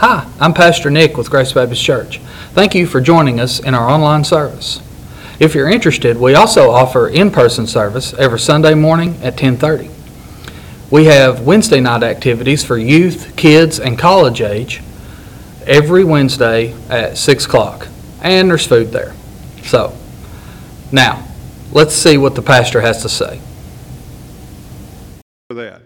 Hi, I'm Pastor Nick with Grace Baptist Church. Thank you for joining us in our online service. If you're interested, we also offer in-person service every Sunday morning at 10:30. We have Wednesday night activities for youth, kids, and college age every Wednesday at 6 o'clock, and there's food there. So, now, let's see what the pastor has to say. for that.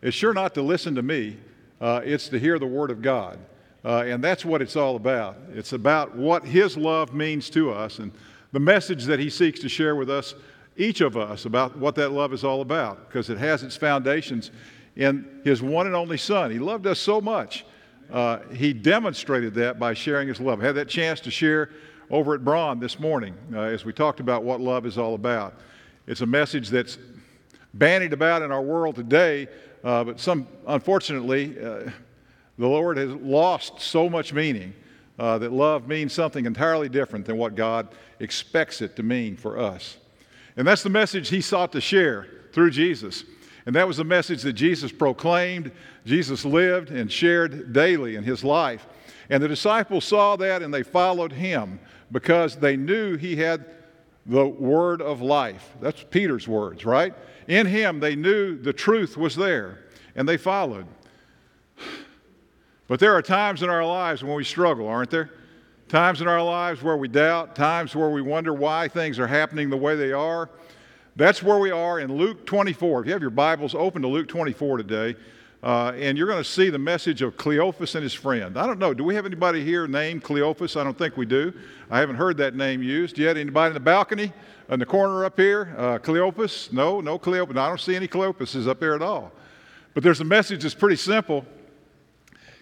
It's sure not to listen to me, uh, it's to hear the Word of God. Uh, and that's what it's all about. It's about what His love means to us and the message that He seeks to share with us, each of us, about what that love is all about, because it has its foundations in His one and only Son. He loved us so much. Uh, he demonstrated that by sharing His love. I had that chance to share over at Braun this morning uh, as we talked about what love is all about. It's a message that's bandied about in our world today, uh, but some, unfortunately, uh, the Lord has lost so much meaning uh, that love means something entirely different than what God expects it to mean for us. And that's the message he sought to share through Jesus. And that was the message that Jesus proclaimed, Jesus lived and shared daily in his life. And the disciples saw that and they followed him because they knew he had the word of life. That's Peter's words, right? In him, they knew the truth was there and they followed. But there are times in our lives when we struggle, aren't there? Times in our lives where we doubt, times where we wonder why things are happening the way they are. That's where we are in Luke 24. If you have your Bibles, open to Luke 24 today, uh, and you're going to see the message of Cleophas and his friend. I don't know, do we have anybody here named Cleophas? I don't think we do. I haven't heard that name used yet. Anybody in the balcony, in the corner up here? Uh, Cleophas? No, no Cleophas. I don't see any Cleophases up there at all. But there's a message that's pretty simple.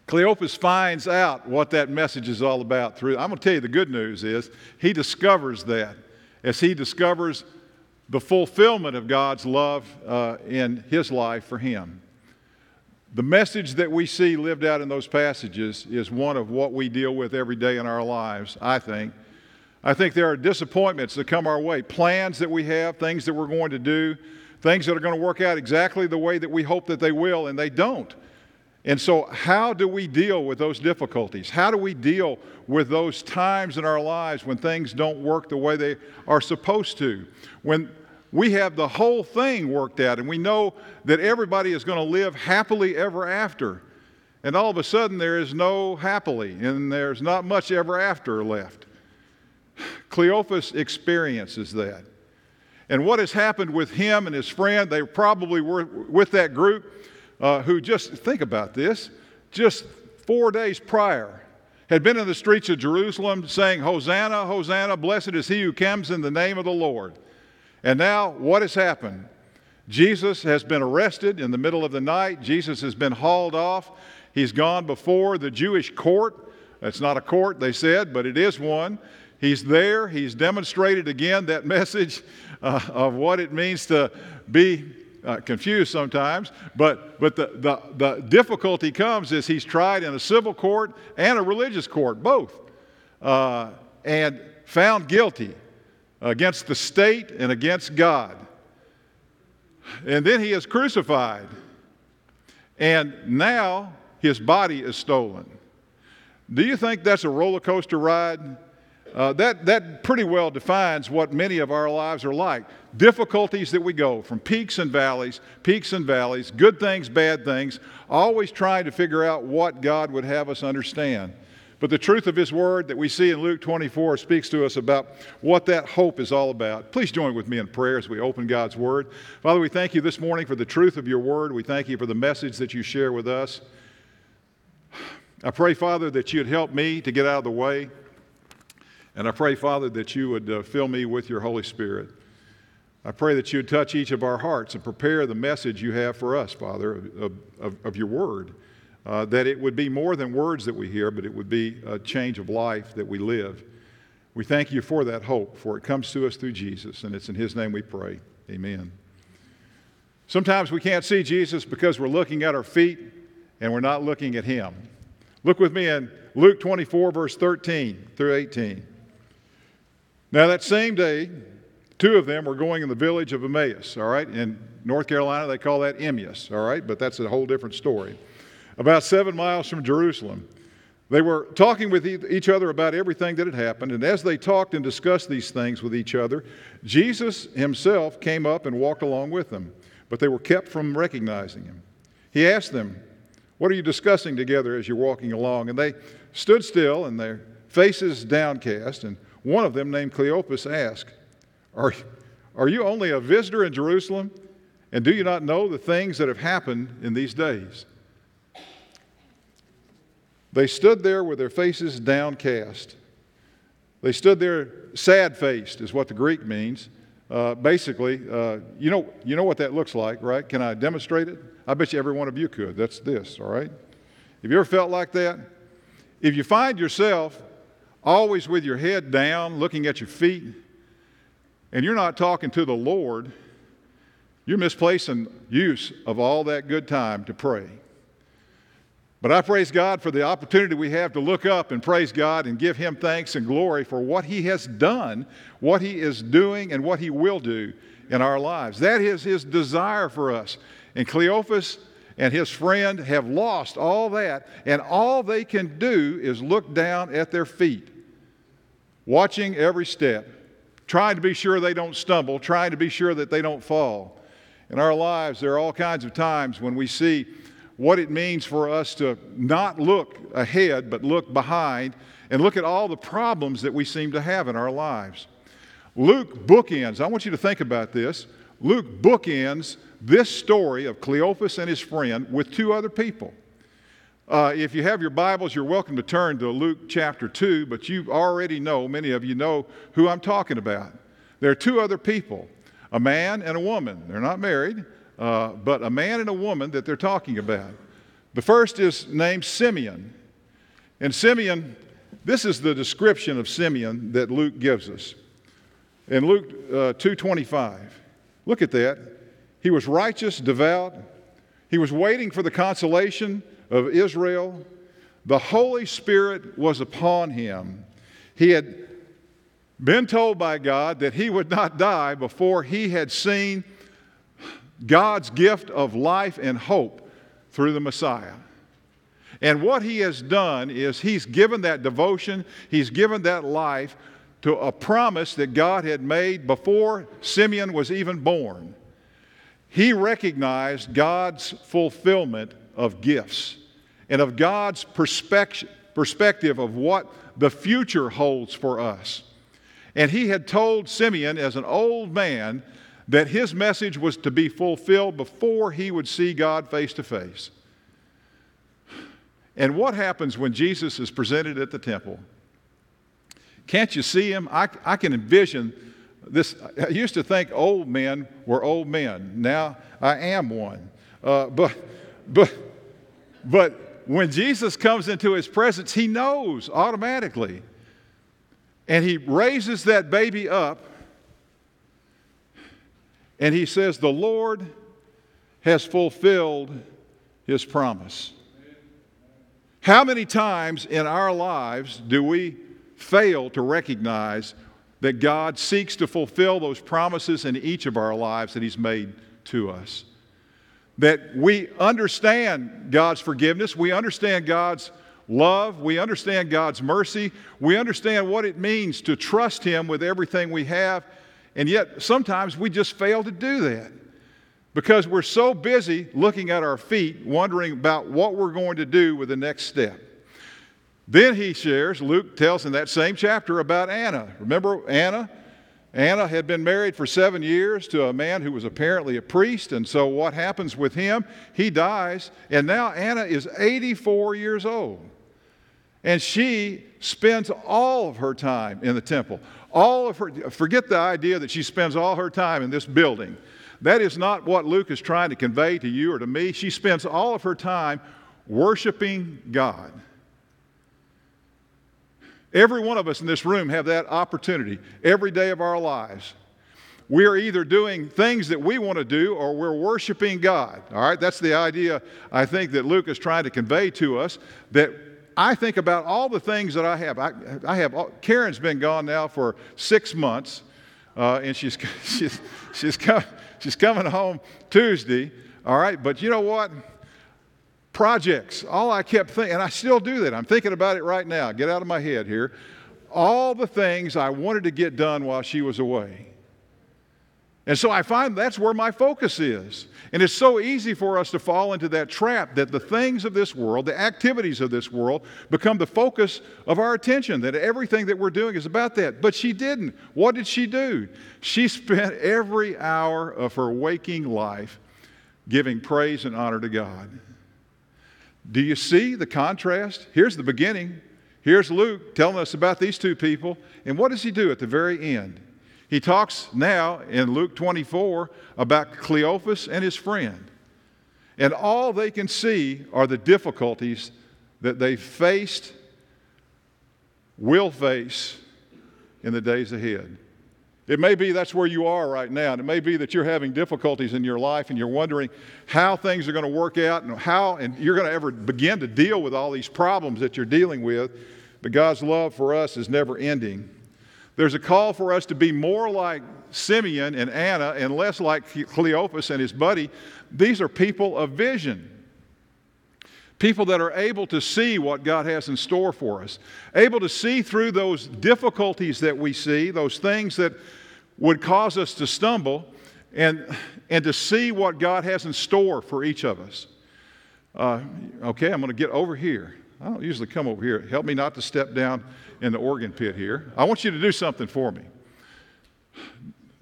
Cleopas finds out what that message is all about through. I'm going to tell you the good news is he discovers that as he discovers the fulfillment of God's love uh, in his life for him. The message that we see lived out in those passages is one of what we deal with every day in our lives, I think. I think there are disappointments that come our way, plans that we have, things that we're going to do, things that are going to work out exactly the way that we hope that they will, and they don't. And so, how do we deal with those difficulties? How do we deal with those times in our lives when things don't work the way they are supposed to? When we have the whole thing worked out and we know that everybody is going to live happily ever after. And all of a sudden, there is no happily and there's not much ever after left. Cleophas experiences that. And what has happened with him and his friend, they probably were with that group uh, who just, think about this, just four days prior had been in the streets of Jerusalem saying, Hosanna, Hosanna, blessed is he who comes in the name of the Lord. And now, what has happened? Jesus has been arrested in the middle of the night. Jesus has been hauled off. He's gone before the Jewish court. It's not a court, they said, but it is one. He's there. He's demonstrated again that message uh, of what it means to be uh, confused sometimes, but, but the, the, the difficulty comes is he's tried in a civil court and a religious court, both, uh, and found guilty against the state and against God. And then he is crucified. And now his body is stolen. Do you think that's a roller coaster ride? Uh, that, that pretty well defines what many of our lives are like. Difficulties that we go from peaks and valleys, peaks and valleys, good things, bad things, always trying to figure out what God would have us understand. But the truth of His Word that we see in Luke 24 speaks to us about what that hope is all about. Please join with me in prayer as we open God's Word. Father, we thank you this morning for the truth of your Word. We thank you for the message that you share with us. I pray, Father, that you'd help me to get out of the way. And I pray, Father, that you would uh, fill me with your Holy Spirit. I pray that you would touch each of our hearts and prepare the message you have for us, Father, of, of, of your word. Uh, that it would be more than words that we hear, but it would be a change of life that we live. We thank you for that hope, for it comes to us through Jesus, and it's in his name we pray. Amen. Sometimes we can't see Jesus because we're looking at our feet and we're not looking at him. Look with me in Luke 24, verse 13 through 18. Now, that same day, two of them were going in the village of Emmaus, all right? In North Carolina, they call that Emmaus, all right? But that's a whole different story. About seven miles from Jerusalem. They were talking with each other about everything that had happened, and as they talked and discussed these things with each other, Jesus himself came up and walked along with them, but they were kept from recognizing him. He asked them, What are you discussing together as you're walking along? And they stood still and their faces downcast, and one of them, named Cleopas, asked, Are, are you only a visitor in Jerusalem, and do you not know the things that have happened in these days? They stood there with their faces downcast. They stood there sad faced, is what the Greek means. Uh, basically, uh, you, know, you know what that looks like, right? Can I demonstrate it? I bet you every one of you could. That's this, all right? Have you ever felt like that? If you find yourself always with your head down, looking at your feet, and you're not talking to the Lord, you're misplacing use of all that good time to pray. But I praise God for the opportunity we have to look up and praise God and give Him thanks and glory for what He has done, what He is doing, and what He will do in our lives. That is His desire for us. And Cleophas and his friend have lost all that, and all they can do is look down at their feet, watching every step, trying to be sure they don't stumble, trying to be sure that they don't fall. In our lives, there are all kinds of times when we see what it means for us to not look ahead, but look behind and look at all the problems that we seem to have in our lives. Luke bookends, I want you to think about this. Luke bookends this story of Cleophas and his friend with two other people. Uh, if you have your Bibles, you're welcome to turn to Luke chapter 2, but you already know, many of you know who I'm talking about. There are two other people, a man and a woman. They're not married, uh, but a man and a woman that they're talking about. The first is named Simeon. And Simeon, this is the description of Simeon that Luke gives us. In Luke uh, 2:25, look at that. He was righteous, devout. He was waiting for the consolation of Israel. The Holy Spirit was upon him. He had been told by God that he would not die before he had seen God's gift of life and hope through the Messiah. And what he has done is he's given that devotion, he's given that life to a promise that God had made before Simeon was even born. He recognized God's fulfillment of gifts and of God's perspective of what the future holds for us. And he had told Simeon, as an old man, that his message was to be fulfilled before he would see God face to face. And what happens when Jesus is presented at the temple? Can't you see him? I, I can envision this. I used to think old men were old men. Now I am one. Uh, but, but, but when Jesus comes into his presence, he knows automatically. And he raises that baby up and he says, The Lord has fulfilled his promise. How many times in our lives do we fail to recognize that God seeks to fulfill those promises in each of our lives that He's made to us? That we understand God's forgiveness, we understand God's love, we understand God's mercy, we understand what it means to trust Him with everything we have and yet, sometimes we just fail to do that because we're so busy looking at our feet, wondering about what we're going to do with the next step. Then he shares, Luke tells in that same chapter about Anna. Remember Anna? Anna had been married for seven years to a man who was apparently a priest, and so what happens with him? He dies, and now Anna is 84 years old. And she spends all of her time in the temple. All of her, forget the idea that she spends all her time in this building. That is not what Luke is trying to convey to you or to me. She spends all of her time worshiping God. Every one of us in this room have that opportunity every day of our lives. We are either doing things that we want to do or we're worshiping God. All right, that's the idea I think that Luke is trying to convey to us that I think about all the things that I have. I, I have Karen's been gone now for six months, uh, and she's, she's, she's, come, she's coming home Tuesday. All right, but you know what? Projects. All I kept thinking, and I still do that. I'm thinking about it right now. Get out of my head here. All the things I wanted to get done while she was away. And so I find that's where my focus is. And it's so easy for us to fall into that trap that the things of this world, the activities of this world, become the focus of our attention, that everything that we're doing is about that. But she didn't. What did she do? She spent every hour of her waking life giving praise and honor to God. Do you see the contrast? Here's the beginning. Here's Luke telling us about these two people. And what does he do at the very end? He talks now in Luke 24 about Cleophas and his friend. And all they can see are the difficulties that they faced, will face in the days ahead. It may be that's where you are right now, and it may be that you're having difficulties in your life and you're wondering how things are going to work out and how and you're going to ever begin to deal with all these problems that you're dealing with. But God's love for us is never ending. There's a call for us to be more like Simeon and Anna and less like Cleophas and his buddy. These are people of vision. People that are able to see what God has in store for us, able to see through those difficulties that we see, those things that would cause us to stumble, and, and to see what God has in store for each of us. Uh, okay, I'm going to get over here. I don't usually come over here. Help me not to step down in the organ pit here. I want you to do something for me.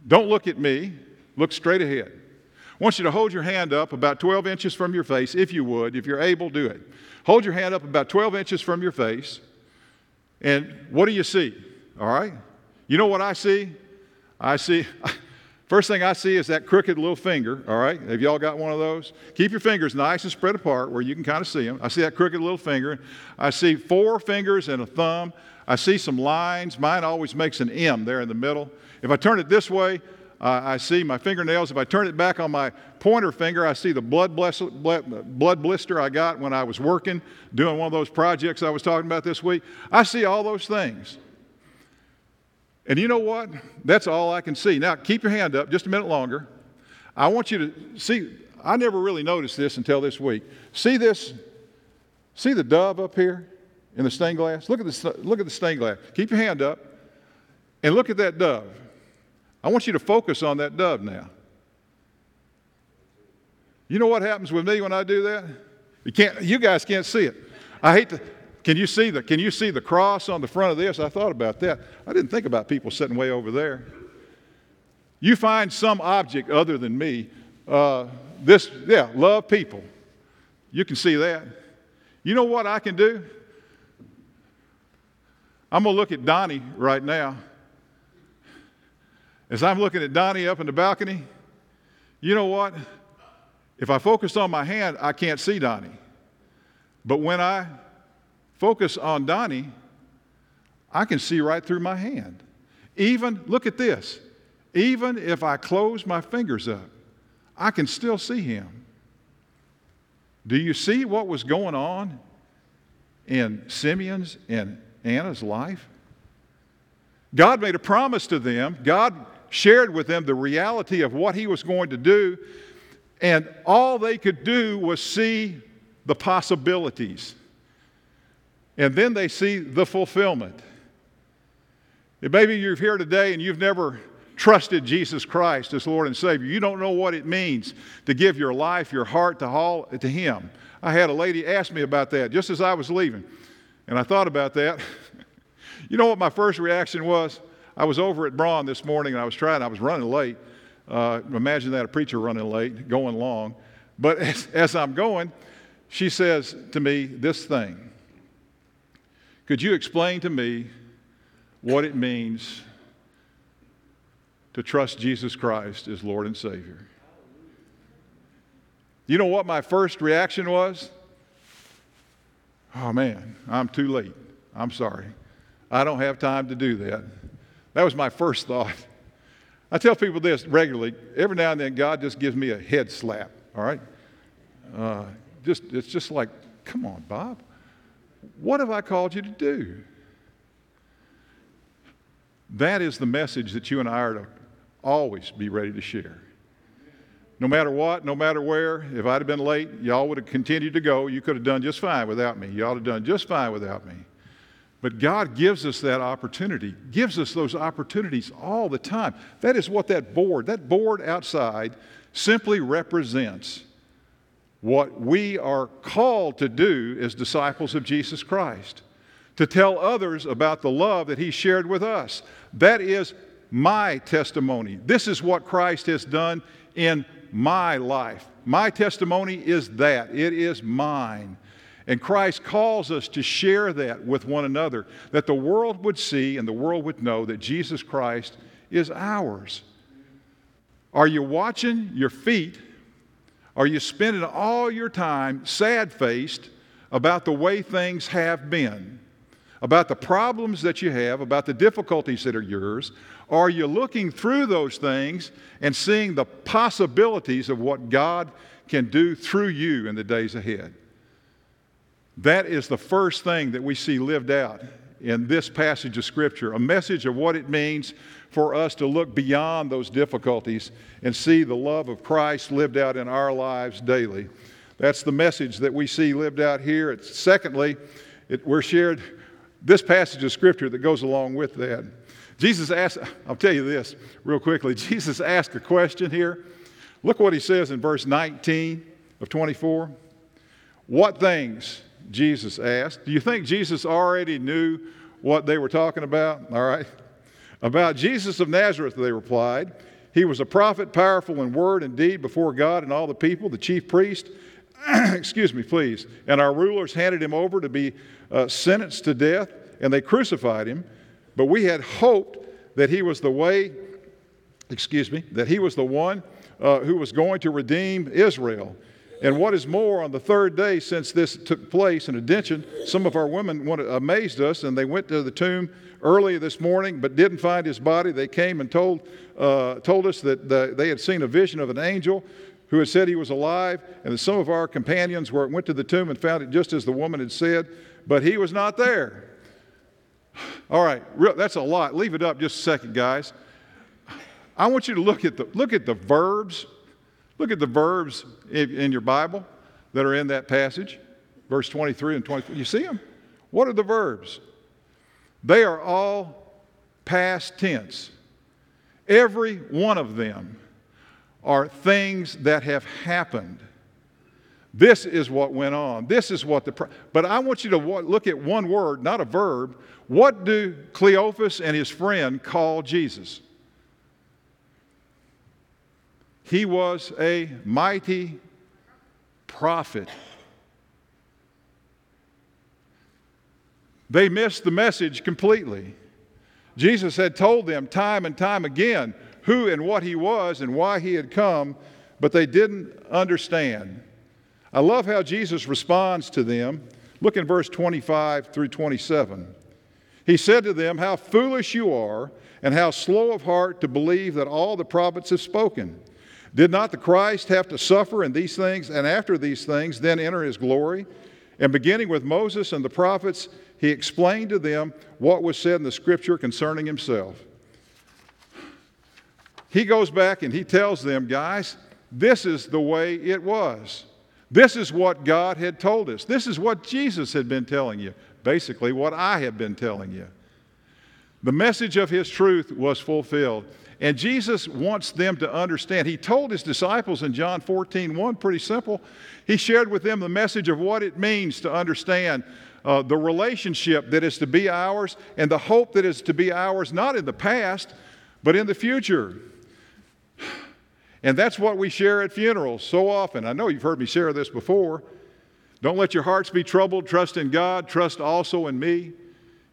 Don't look at me, look straight ahead. I want you to hold your hand up about 12 inches from your face, if you would. If you're able, do it. Hold your hand up about 12 inches from your face. And what do you see? All right? You know what I see? I see, first thing I see is that crooked little finger. All right? Have y'all got one of those? Keep your fingers nice and spread apart where you can kind of see them. I see that crooked little finger. I see four fingers and a thumb. I see some lines. Mine always makes an M there in the middle. If I turn it this way, uh, I see my fingernails. If I turn it back on my pointer finger, I see the blood, bless, blood blister I got when I was working, doing one of those projects I was talking about this week. I see all those things. And you know what? That's all I can see. Now, keep your hand up just a minute longer. I want you to see, I never really noticed this until this week. See this? See the dove up here? in the stained glass? Look at the, look at the stained glass. Keep your hand up and look at that dove. I want you to focus on that dove now. You know what happens with me when I do that? You can't you guys can't see it. I hate to can you see the can you see the cross on the front of this? I thought about that. I didn't think about people sitting way over there. You find some object other than me. Uh, this, yeah, love people. You can see that. You know what I can do? I'm to look at Donnie right now. As I'm looking at Donnie up in the balcony, you know what? If I focus on my hand, I can't see Donnie. But when I focus on Donnie, I can see right through my hand. Even, look at this, even if I close my fingers up, I can still see him. Do you see what was going on in Simeon's and Anna's life. God made a promise to them. God shared with them the reality of what He was going to do, and all they could do was see the possibilities. And then they see the fulfillment. maybe you're here today and you've never trusted Jesus Christ as Lord and Savior. You don't know what it means to give your life, your heart to, all, to Him. I had a lady ask me about that just as I was leaving. And I thought about that. you know what my first reaction was? I was over at Braun this morning and I was trying, I was running late. Uh, imagine that a preacher running late, going long. But as, as I'm going, she says to me this thing Could you explain to me what it means to trust Jesus Christ as Lord and Savior? You know what my first reaction was? Oh man, I'm too late. I'm sorry. I don't have time to do that. That was my first thought. I tell people this regularly. Every now and then, God just gives me a head slap, all right? Uh, just, it's just like, come on, Bob. What have I called you to do? That is the message that you and I are to always be ready to share. no matter what, no matter where, if I'd have been late, y'all would have continued to go. You could have done just fine without me. Y'all have done just fine without me. But God gives us that opportunity, gives us those opportunities all the time. That is what that board, that board outside, simply represents what we are called to do as disciples of Jesus Christ to tell others about the love that He shared with us. That is my testimony. This is what Christ has done in my life. My testimony is that, it is mine. And Christ calls us to share that with one another, that the world would see and the world would know that Jesus Christ is ours. Are you watching your feet? Are you spending all your time sad faced about the way things have been, about the problems that you have, about the difficulties that are yours? Are you looking through those things and seeing the possibilities of what God can do through you in the days ahead? That is the first thing that we see lived out in this passage of Scripture a message of what it means for us to look beyond those difficulties and see the love of Christ lived out in our lives daily. That's the message that we see lived out here. It's, secondly, it, we're shared this passage of Scripture that goes along with that. Jesus asked, I'll tell you this real quickly. Jesus asked a question here. Look what he says in verse 19 of 24. What things Jesus asked. Do you think Jesus already knew what they were talking about? All right. About Jesus of Nazareth, they replied. He was a prophet, powerful in word and deed before God and all the people, the chief priest. excuse me, please. And our rulers handed him over to be uh, sentenced to death, and they crucified him. But we had hoped that he was the way, excuse me, that he was the one uh, who was going to redeem Israel. And what is more, on the third day since this took place, in addition, some of our women amazed us, and they went to the tomb early this morning but didn't find his body. They came and told, uh, told us that the, they had seen a vision of an angel who had said he was alive, and that some of our companions were, went to the tomb and found it just as the woman had said, but he was not there. All right, that's a lot. Leave it up just a second, guys. I want you to look at the, look at the verbs Look at the verbs in your Bible that are in that passage, verse 23 and 24. You see them? What are the verbs? They are all past tense. Every one of them are things that have happened. This is what went on. This is what the. But I want you to look at one word, not a verb. What do Cleophas and his friend call Jesus? He was a mighty prophet. They missed the message completely. Jesus had told them time and time again who and what he was and why he had come, but they didn't understand. I love how Jesus responds to them. Look in verse 25 through 27. He said to them, How foolish you are, and how slow of heart to believe that all the prophets have spoken. Did not the Christ have to suffer in these things and after these things then enter his glory? And beginning with Moses and the prophets, he explained to them what was said in the scripture concerning himself. He goes back and he tells them, guys, this is the way it was. This is what God had told us. This is what Jesus had been telling you. Basically, what I have been telling you. The message of his truth was fulfilled. And Jesus wants them to understand. He told his disciples in John 14, 1, pretty simple. He shared with them the message of what it means to understand uh, the relationship that is to be ours and the hope that is to be ours, not in the past, but in the future. And that's what we share at funerals so often. I know you've heard me share this before. Don't let your hearts be troubled. Trust in God. Trust also in me.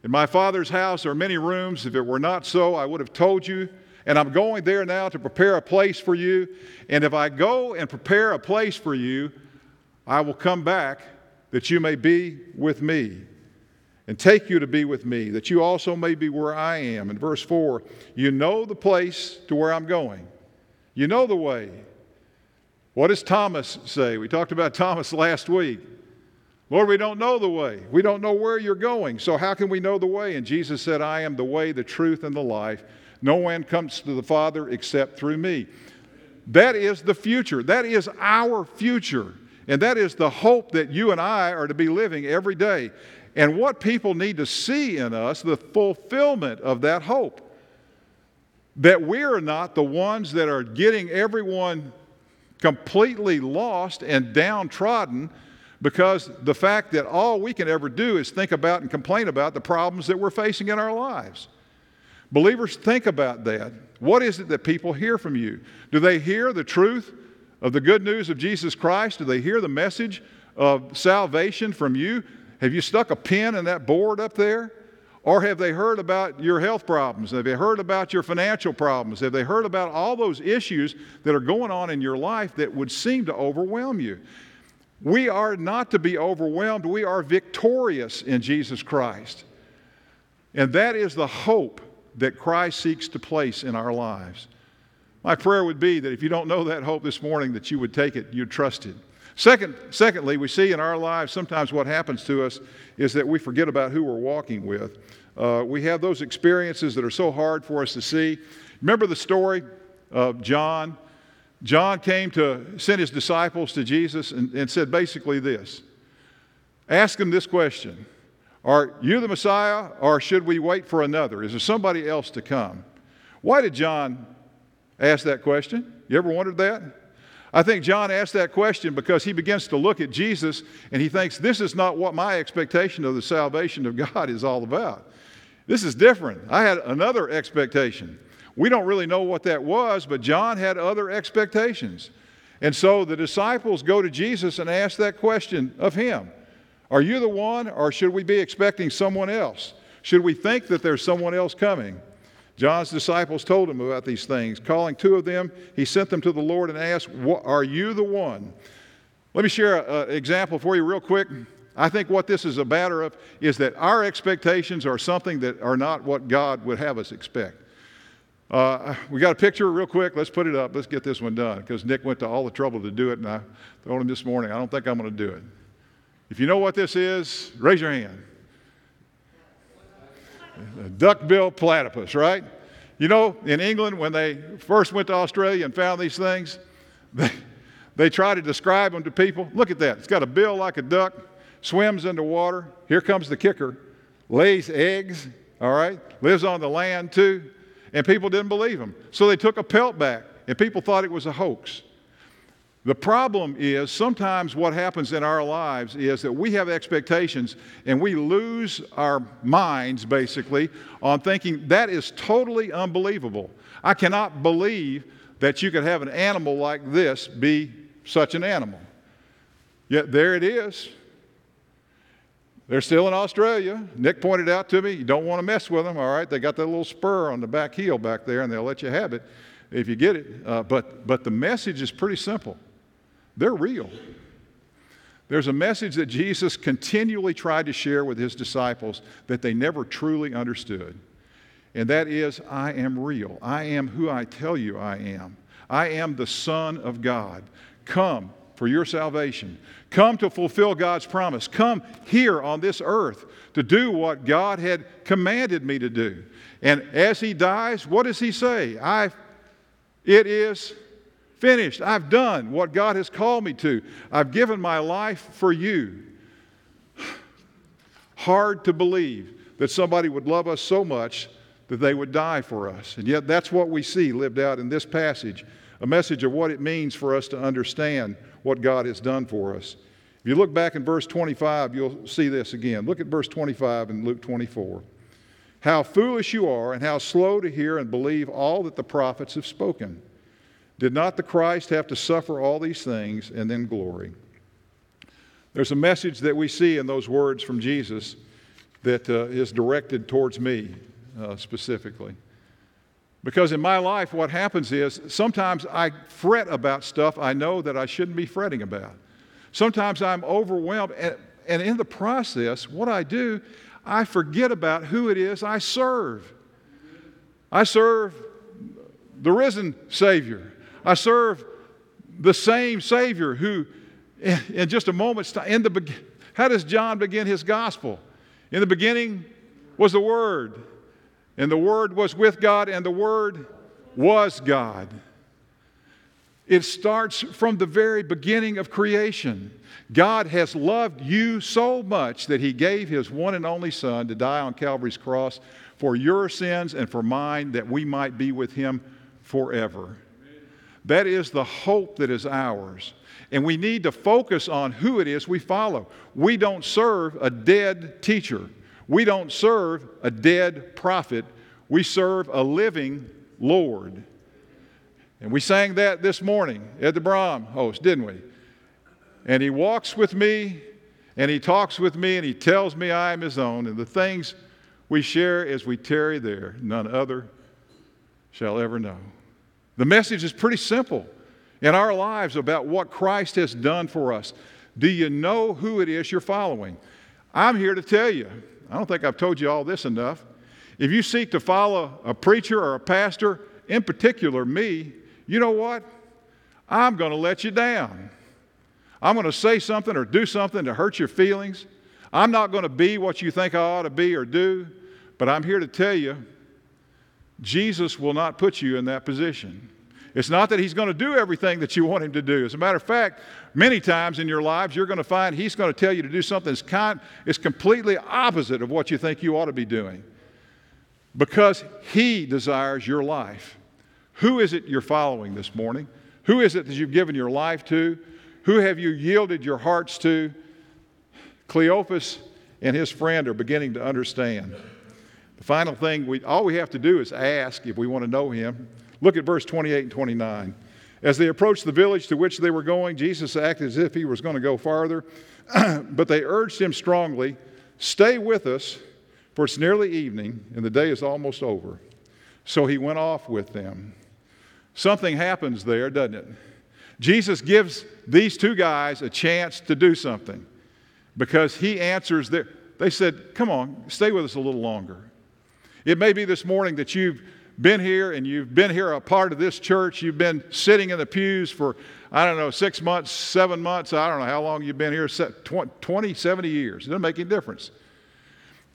In my Father's house are many rooms. If it were not so, I would have told you and I'm going there now to prepare a place for you. And if I go and prepare a place for you, I will come back that you may be with me and take you to be with me, that you also may be where I am. In verse 4, you know the place to where I'm going, you know the way. What does Thomas say? We talked about Thomas last week. Lord, we don't know the way. We don't know where you're going. So, how can we know the way? And Jesus said, I am the way, the truth, and the life. No one comes to the Father except through me. That is the future. That is our future. And that is the hope that you and I are to be living every day. And what people need to see in us, the fulfillment of that hope. That we are not the ones that are getting everyone completely lost and downtrodden because the fact that all we can ever do is think about and complain about the problems that we're facing in our lives. Believers, think about that. What is it that people hear from you? Do they hear the truth of the good news of Jesus Christ? Do they hear the message of salvation from you? Have you stuck a pin in that board up there? Or have they heard about your health problems? Have they heard about your financial problems? Have they heard about all those issues that are going on in your life that would seem to overwhelm you? We are not to be overwhelmed. We are victorious in Jesus Christ. And that is the hope that Christ seeks to place in our lives. My prayer would be that if you don't know that hope this morning, that you would take it, you'd trust it. Second, secondly, we see in our lives sometimes what happens to us is that we forget about who we're walking with. Uh, we have those experiences that are so hard for us to see. Remember the story of John? John came to send his disciples to Jesus and, and said basically this Ask him this question Are you the Messiah, or should we wait for another? Is there somebody else to come? Why did John ask that question? You ever wondered that? I think John asked that question because he begins to look at Jesus and he thinks, this is not what my expectation of the salvation of God is all about. This is different. I had another expectation. We don't really know what that was, but John had other expectations. And so the disciples go to Jesus and ask that question of him Are you the one, or should we be expecting someone else? Should we think that there's someone else coming? John's disciples told him about these things. Calling two of them, he sent them to the Lord and asked, Are you the one? Let me share an example for you, real quick. I think what this is a matter of is that our expectations are something that are not what God would have us expect. Uh, we got a picture real quick. Let's put it up. Let's get this one done because Nick went to all the trouble to do it, and I told him this morning, I don't think I'm going to do it. If you know what this is, raise your hand. A duck-billed platypus, right? You know, in England, when they first went to Australia and found these things, they, they try to describe them to people. Look at that. It's got a bill like a duck, swims in the water. Here comes the kicker. Lays eggs, all right? Lives on the land too. And people didn't believe them. So they took a pelt back, and people thought it was a hoax. The problem is sometimes what happens in our lives is that we have expectations and we lose our minds basically on thinking that is totally unbelievable. I cannot believe that you could have an animal like this be such an animal. Yet there it is. They're still in Australia. Nick pointed out to me, you don't want to mess with them, all right? They got that little spur on the back heel back there and they'll let you have it if you get it. Uh, but, but the message is pretty simple. They're real. There's a message that Jesus continually tried to share with his disciples that they never truly understood. And that is, I am real. I am who I tell you I am. I am the Son of God. Come for your salvation. Come to fulfill God's promise. Come here on this earth to do what God had commanded me to do. And as he dies, what does he say? I, it is finished. I've done what God has called me to. I've given my life for you. Hard to believe that somebody would love us so much that they would die for us. And yet, that's what we see lived out in this passage a message of what it means for us to understand what God has done for us. If you look back in verse 25, you'll see this again. Look at verse 25 in Luke 24. How foolish you are, and how slow to hear and believe all that the prophets have spoken. Did not the Christ have to suffer all these things and then glory? There's a message that we see in those words from Jesus that uh, is directed towards me uh, specifically. Because in my life, what happens is sometimes I fret about stuff I know that I shouldn't be fretting about. Sometimes I'm overwhelmed, and, and in the process, what I do, I forget about who it is I serve. I serve the risen Savior. I serve the same Savior who, in just a moment's time, in the, how does John begin his gospel? In the beginning was the Word, and the Word was with God, and the Word was God. It starts from the very beginning of creation. God has loved you so much that He gave His one and only Son to die on Calvary's cross for your sins and for mine, that we might be with Him forever. That is the hope that is ours. And we need to focus on who it is we follow. We don't serve a dead teacher, we don't serve a dead prophet. We serve a living Lord. And we sang that this morning at the Brahm host, didn't we? And he walks with me, and he talks with me, and he tells me I am his own. And the things we share as we tarry there, none other shall ever know. The message is pretty simple in our lives about what Christ has done for us. Do you know who it is you're following? I'm here to tell you. I don't think I've told you all this enough. If you seek to follow a preacher or a pastor, in particular me, you know what? I'm going to let you down. I'm going to say something or do something to hurt your feelings. I'm not going to be what you think I ought to be or do, but I'm here to tell you Jesus will not put you in that position. It's not that He's going to do everything that you want Him to do. As a matter of fact, many times in your lives, you're going to find He's going to tell you to do something that's kind, completely opposite of what you think you ought to be doing because He desires your life. Who is it you're following this morning? Who is it that you've given your life to? Who have you yielded your hearts to? Cleophas and his friend are beginning to understand. Final thing, we, all we have to do is ask if we want to know him. Look at verse 28 and 29. As they approached the village to which they were going, Jesus acted as if he was going to go farther, but they urged him strongly, Stay with us, for it's nearly evening, and the day is almost over. So he went off with them. Something happens there, doesn't it? Jesus gives these two guys a chance to do something because he answers their. They said, Come on, stay with us a little longer. It may be this morning that you've been here and you've been here a part of this church. You've been sitting in the pews for, I don't know, six months, seven months. I don't know how long you've been here 20, 70 years. It doesn't make any difference.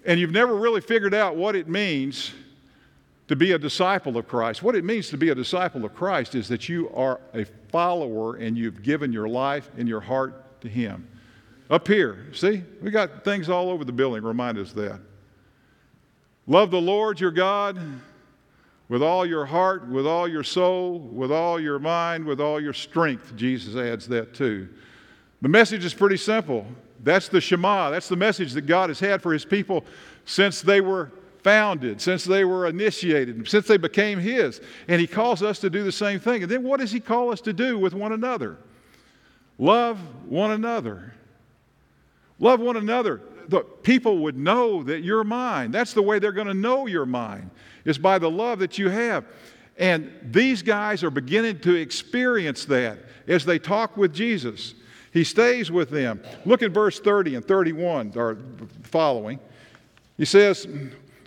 And you've never really figured out what it means to be a disciple of Christ. What it means to be a disciple of Christ is that you are a follower and you've given your life and your heart to Him. Up here, see, we got things all over the building remind us that. Love the Lord your God with all your heart, with all your soul, with all your mind, with all your strength. Jesus adds that too. The message is pretty simple. That's the Shema. That's the message that God has had for His people since they were founded, since they were initiated, since they became His. And He calls us to do the same thing. And then what does He call us to do with one another? Love one another. Love one another. The people would know that you're mine. That's the way they're going to know you're mine, is by the love that you have. And these guys are beginning to experience that as they talk with Jesus. He stays with them. Look at verse 30 and 31, or following. He says,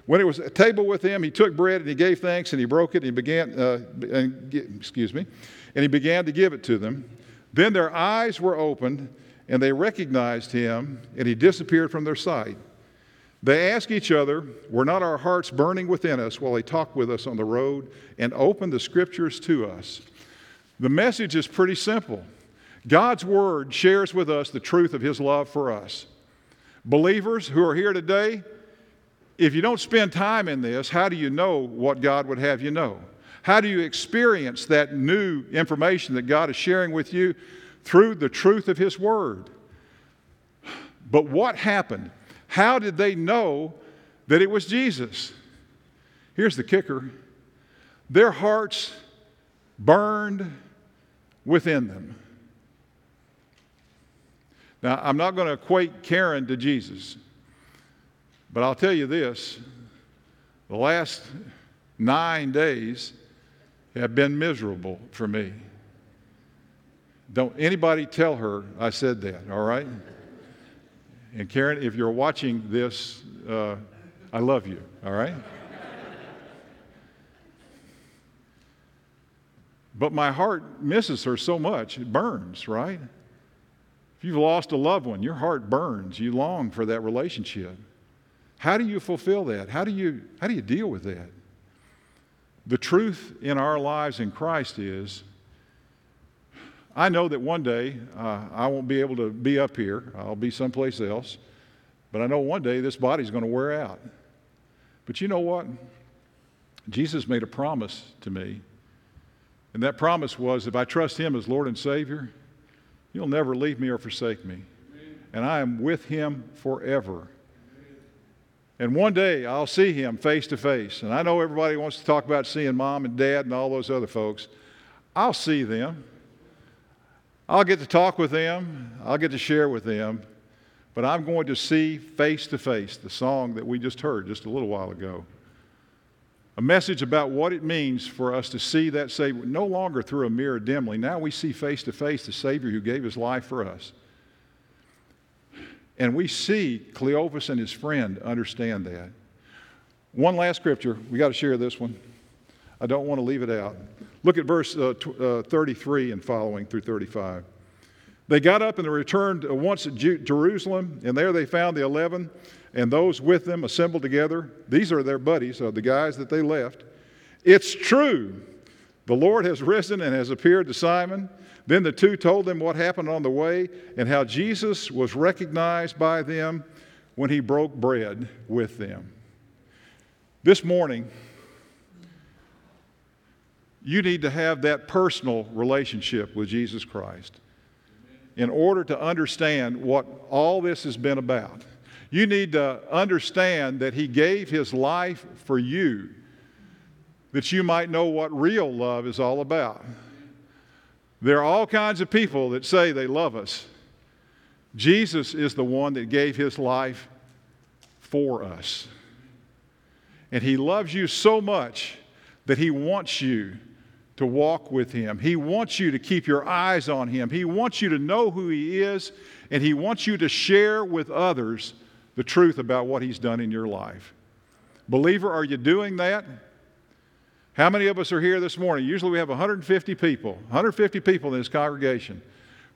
when it was a table with him, he took bread and he gave thanks and he broke it and he began, uh, and, excuse me, and he began to give it to them. Then their eyes were opened and they recognized him and he disappeared from their sight. They asked each other, Were not our hearts burning within us while he talked with us on the road and opened the scriptures to us? The message is pretty simple. God's word shares with us the truth of his love for us. Believers who are here today, if you don't spend time in this, how do you know what God would have you know? How do you experience that new information that God is sharing with you through the truth of His Word? But what happened? How did they know that it was Jesus? Here's the kicker their hearts burned within them. Now, I'm not going to equate Karen to Jesus. But I'll tell you this the last nine days have been miserable for me. Don't anybody tell her I said that, all right? And Karen, if you're watching this, uh, I love you, all right? but my heart misses her so much, it burns, right? If you've lost a loved one, your heart burns. You long for that relationship. How do you fulfill that? How do you, how do you deal with that? The truth in our lives in Christ is I know that one day uh, I won't be able to be up here. I'll be someplace else. But I know one day this body's going to wear out. But you know what? Jesus made a promise to me. And that promise was if I trust Him as Lord and Savior, He'll never leave me or forsake me. And I am with Him forever. And one day I'll see Him face to face. And I know everybody wants to talk about seeing mom and dad and all those other folks. I'll see them. I'll get to talk with them, I'll get to share with them, but I'm going to see face to face the song that we just heard just a little while ago. A message about what it means for us to see that Savior no longer through a mirror dimly. Now we see face to face the Savior who gave his life for us. And we see Cleophas and his friend understand that. One last scripture. We got to share this one. I don't want to leave it out. Look at verse uh, tw- uh, 33 and following through 35. They got up and they returned once to Ju- Jerusalem, and there they found the eleven and those with them assembled together. These are their buddies, uh, the guys that they left. It's true. The Lord has risen and has appeared to Simon. Then the two told them what happened on the way and how Jesus was recognized by them when he broke bread with them. This morning, you need to have that personal relationship with Jesus Christ in order to understand what all this has been about. You need to understand that He gave His life for you, that you might know what real love is all about. There are all kinds of people that say they love us. Jesus is the one that gave His life for us. And He loves you so much that He wants you to walk with Him. He wants you to keep your eyes on Him. He wants you to know who He is, and He wants you to share with others the truth about what He's done in your life. Believer, are you doing that? How many of us are here this morning? Usually we have 150 people, 150 people in this congregation.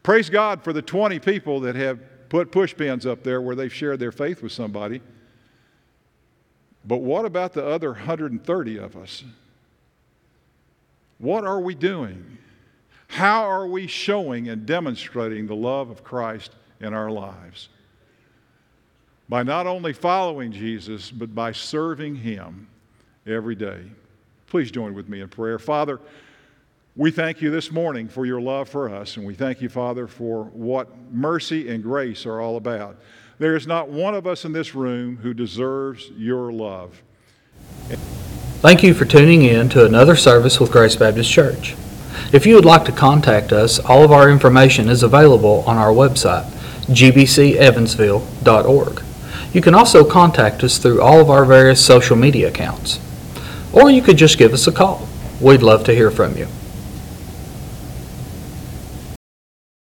Praise God for the 20 people that have put push pins up there where they've shared their faith with somebody. But what about the other 130 of us? What are we doing? How are we showing and demonstrating the love of Christ in our lives? By not only following Jesus, but by serving Him every day. Please join with me in prayer. Father, we thank you this morning for your love for us, and we thank you, Father, for what mercy and grace are all about. There is not one of us in this room who deserves your love. Thank you for tuning in to another service with Grace Baptist Church. If you would like to contact us, all of our information is available on our website, gbcevansville.org. You can also contact us through all of our various social media accounts. Or you could just give us a call. We'd love to hear from you.